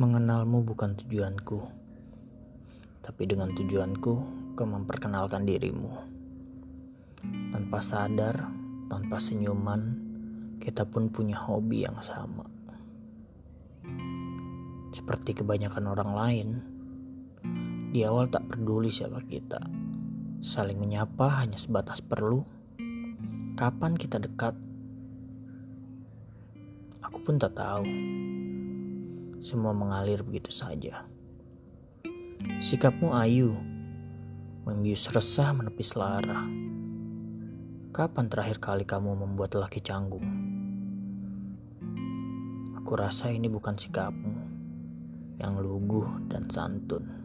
Mengenalmu bukan tujuanku, tapi dengan tujuanku kau memperkenalkan dirimu. Tanpa sadar, tanpa senyuman, kita pun punya hobi yang sama. Seperti kebanyakan orang lain, di awal tak peduli siapa kita. Saling menyapa hanya sebatas perlu. Kapan kita dekat? Aku pun tak tahu. Semua mengalir begitu saja. Sikapmu ayu, membius resah menepis lara. Kapan terakhir kali kamu membuat laki canggung? Aku rasa ini bukan sikapmu yang luguh dan santun.